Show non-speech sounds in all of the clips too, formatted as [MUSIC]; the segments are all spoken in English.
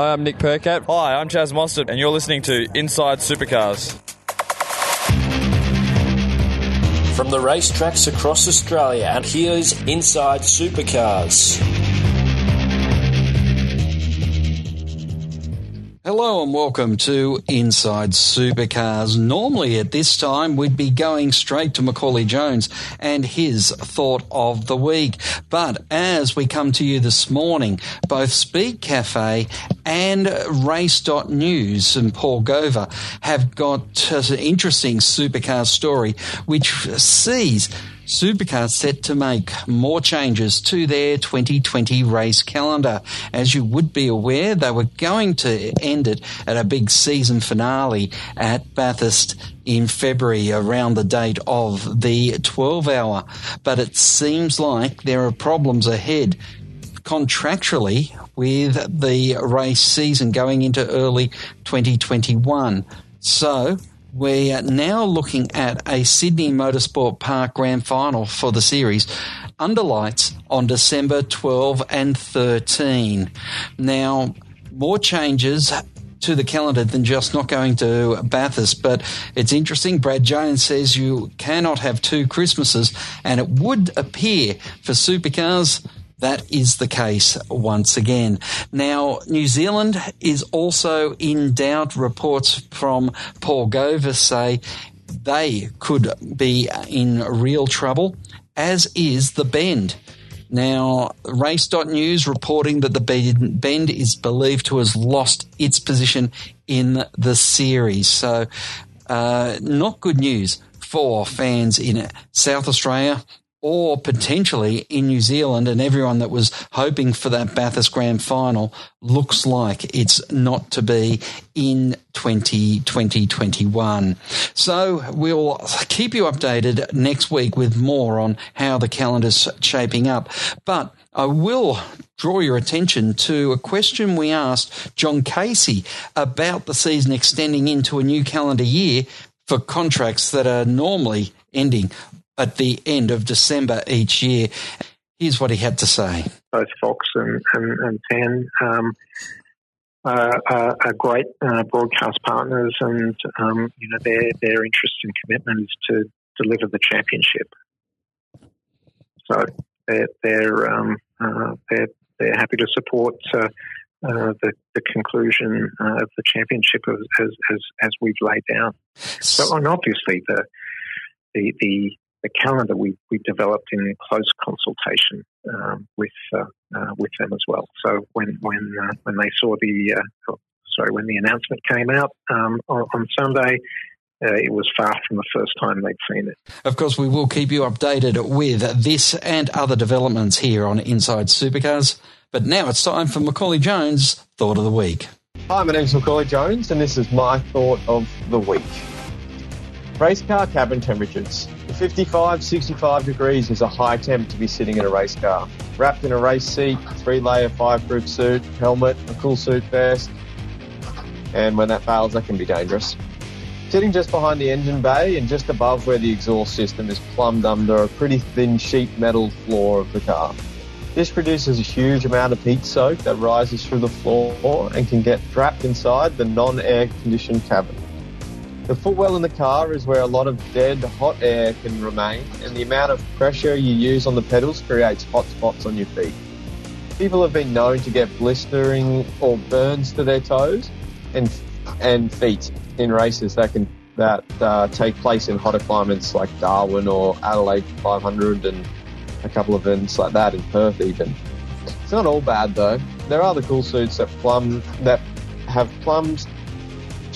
Hi, I'm Nick Percat. Hi, I'm Chaz Mostert, and you're listening to Inside Supercars. From the racetracks across Australia, and here's Inside Supercars. Hello and welcome to Inside Supercars. Normally at this time we'd be going straight to Macaulay Jones and his thought of the week. But as we come to you this morning, both Speed Cafe and Race.news and Paul Gover have got an interesting supercar story which sees Supercar set to make more changes to their 2020 race calendar. As you would be aware, they were going to end it at a big season finale at Bathurst in February around the date of the 12 hour. But it seems like there are problems ahead contractually with the race season going into early 2021. So we are now looking at a Sydney Motorsport Park Grand Final for the series under lights on December 12 and 13. Now, more changes to the calendar than just not going to Bathurst. But it's interesting. Brad Jones says you cannot have two Christmases, and it would appear for supercars that is the case once again. Now, New Zealand is also in doubt. Reports from Paul Gover say they could be in real trouble, as is the Bend. Now, Race.news reporting that the Bend is believed to have lost its position in the series. So, uh, not good news for fans in South Australia or potentially in New Zealand, and everyone that was hoping for that Bathurst Grand Final looks like it's not to be in 2021. So we'll keep you updated next week with more on how the calendar's shaping up. But I will draw your attention to a question we asked John Casey about the season extending into a new calendar year for contracts that are normally ending at the end of December each year. Here's what he had to say. Both Fox and, and, and Ten um, are, are, are, great uh, broadcast partners, and um, you know their their interest and commitment is to deliver the championship. So they're they're um, uh, they're, they're happy to support. Uh, uh, the, the conclusion uh, of the championship as, as, as, as we've laid down. So, and obviously the the the the calendar we, we developed in close consultation um, with uh, uh, with them as well. So when when uh, when they saw the uh, sorry when the announcement came out um, on, on, Sunday. Uh, it was far from the first time they'd seen it. Of course, we will keep you updated with this and other developments here on Inside Supercars. But now it's time for Macaulay Jones' Thought of the Week. Hi, my name's Macaulay Jones, and this is my Thought of the Week. Race car cabin temperatures. 55, 65 degrees is a high temp to be sitting in a race car. Wrapped in a race seat, three layer fireproof suit, helmet, a cool suit vest, and when that fails, that can be dangerous. Sitting just behind the engine bay and just above where the exhaust system is plumbed under a pretty thin sheet metal floor of the car. This produces a huge amount of heat soak that rises through the floor and can get trapped inside the non-air conditioned cabin. The footwell in the car is where a lot of dead hot air can remain, and the amount of pressure you use on the pedals creates hot spots on your feet. People have been known to get blistering or burns to their toes and and feet in races that can that uh, take place in hotter climates like Darwin or Adelaide 500 and a couple of events like that in Perth even. It's not all bad though. There are the cool suits that plumb that have plumbed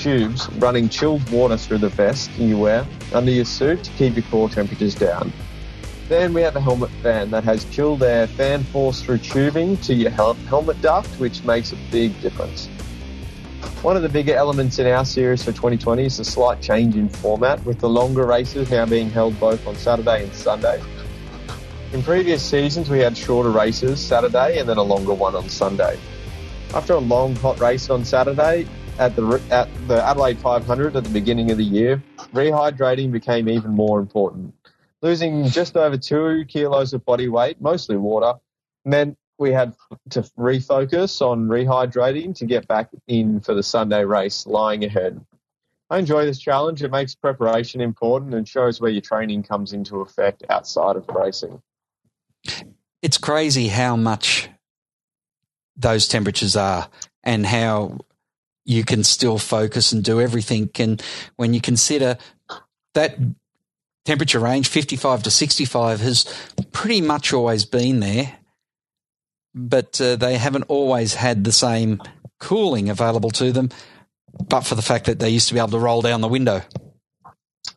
tubes running chilled water through the vest you wear under your suit to keep your core temperatures down. Then we have a helmet fan that has chilled air fan force through tubing to your hel- helmet duct, which makes a big difference. One of the bigger elements in our series for 2020 is a slight change in format, with the longer races now being held both on Saturday and Sunday. In previous seasons, we had shorter races Saturday and then a longer one on Sunday. After a long hot race on Saturday, at the at the Adelaide 500 at the beginning of the year, rehydrating became even more important. Losing just over two kilos of body weight, mostly water, meant we had to refocus on rehydrating to get back in for the Sunday race lying ahead. I enjoy this challenge. It makes preparation important and shows where your training comes into effect outside of racing. It's crazy how much those temperatures are and how you can still focus and do everything. And when you consider that temperature range, 55 to 65, has pretty much always been there, but uh, they haven't always had the same cooling available to them, but for the fact that they used to be able to roll down the window.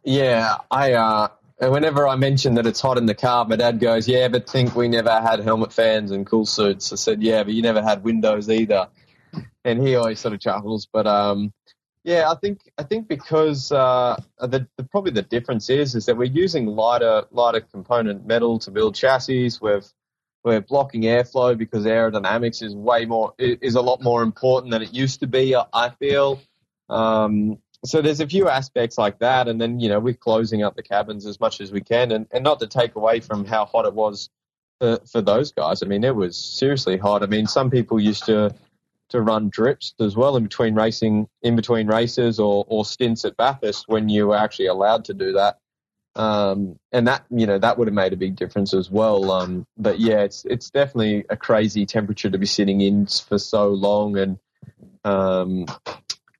Yeah, I. Uh, whenever I mention that it's hot in the car, my dad goes, "Yeah, but think we never had helmet fans and cool suits." I said, "Yeah, but you never had windows either," and he always sort of chuckles. But um, yeah, I think I think because uh, the, the, probably the difference is is that we're using lighter lighter component metal to build chassis. We've we're blocking airflow because aerodynamics is way more is a lot more important than it used to be. I feel. Um, so there's a few aspects like that, and then you know we're closing up the cabins as much as we can, and, and not to take away from how hot it was for, for those guys. I mean, it was seriously hot. I mean, some people used to to run drips as well in between racing, in between races, or or stints at Bathurst when you were actually allowed to do that. Um, and that you know that would have made a big difference as well. Um, but yeah, it's it's definitely a crazy temperature to be sitting in for so long, and um,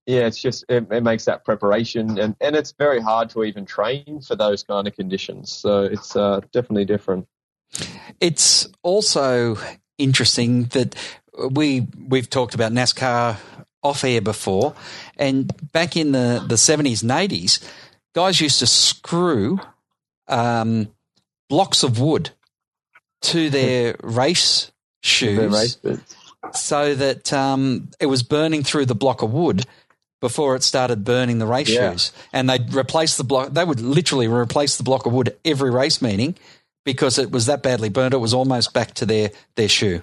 yeah, it's just it, it, makes that preparation, and and it's very hard to even train for those kind of conditions. So it's uh, definitely different. It's also interesting that we we've talked about NASCAR off air before, and back in the the seventies and eighties guys used to screw um, blocks of wood to their [LAUGHS] race shoes their race so that um, it was burning through the block of wood before it started burning the race yeah. shoes. And they'd replace the block, they would literally replace the block of wood every race meeting because it was that badly burnt, it was almost back to their, their shoe.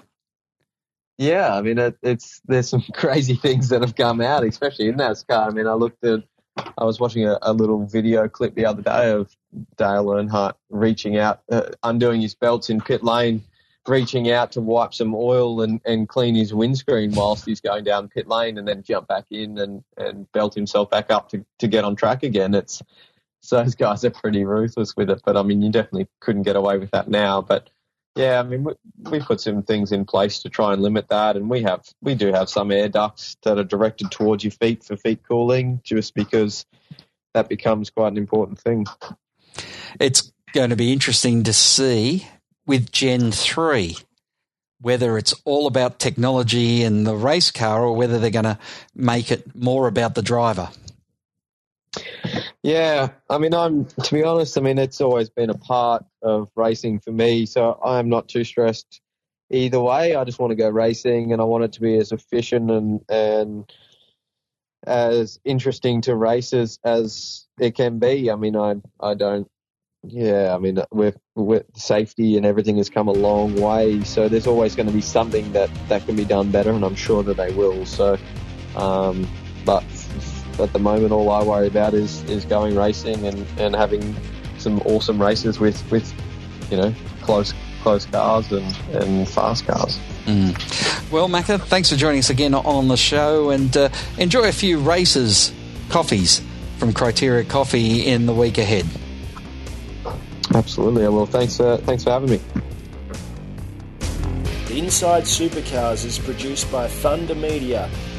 Yeah, I mean, it, it's there's some [LAUGHS] crazy things that have come out, especially in NASCAR. I mean, I looked at I was watching a, a, little video clip the other day of Dale Earnhardt reaching out, uh, undoing his belts in pit lane, reaching out to wipe some oil and, and clean his windscreen whilst he's going down pit lane and then jump back in and, and belt himself back up to, to get on track again. It's those guys are pretty ruthless with it, but I mean, you definitely couldn't get away with that now. But yeah, I mean, we, we put some things in place to try and limit that, and we have we do have some air ducts that are directed towards your feet for feet cooling, just because that becomes quite an important thing. It's going to be interesting to see with Gen three whether it's all about technology and the race car, or whether they're going to make it more about the driver. Yeah, I mean, I'm to be honest. I mean, it's always been a part of racing for me, so I'm not too stressed either way. I just want to go racing, and I want it to be as efficient and and as interesting to races as it can be. I mean, I I don't. Yeah, I mean, with with safety and everything has come a long way, so there's always going to be something that that can be done better, and I'm sure that they will. So, um, but at the moment, all I worry about is is going racing and, and having some awesome races with, with you know close close cars and, and fast cars. Mm. Well, Macca, thanks for joining us again on the show and uh, enjoy a few races, coffees from Criteria Coffee in the week ahead. Absolutely, I will. Thanks, uh, thanks for having me. Inside Supercars is produced by Thunder Media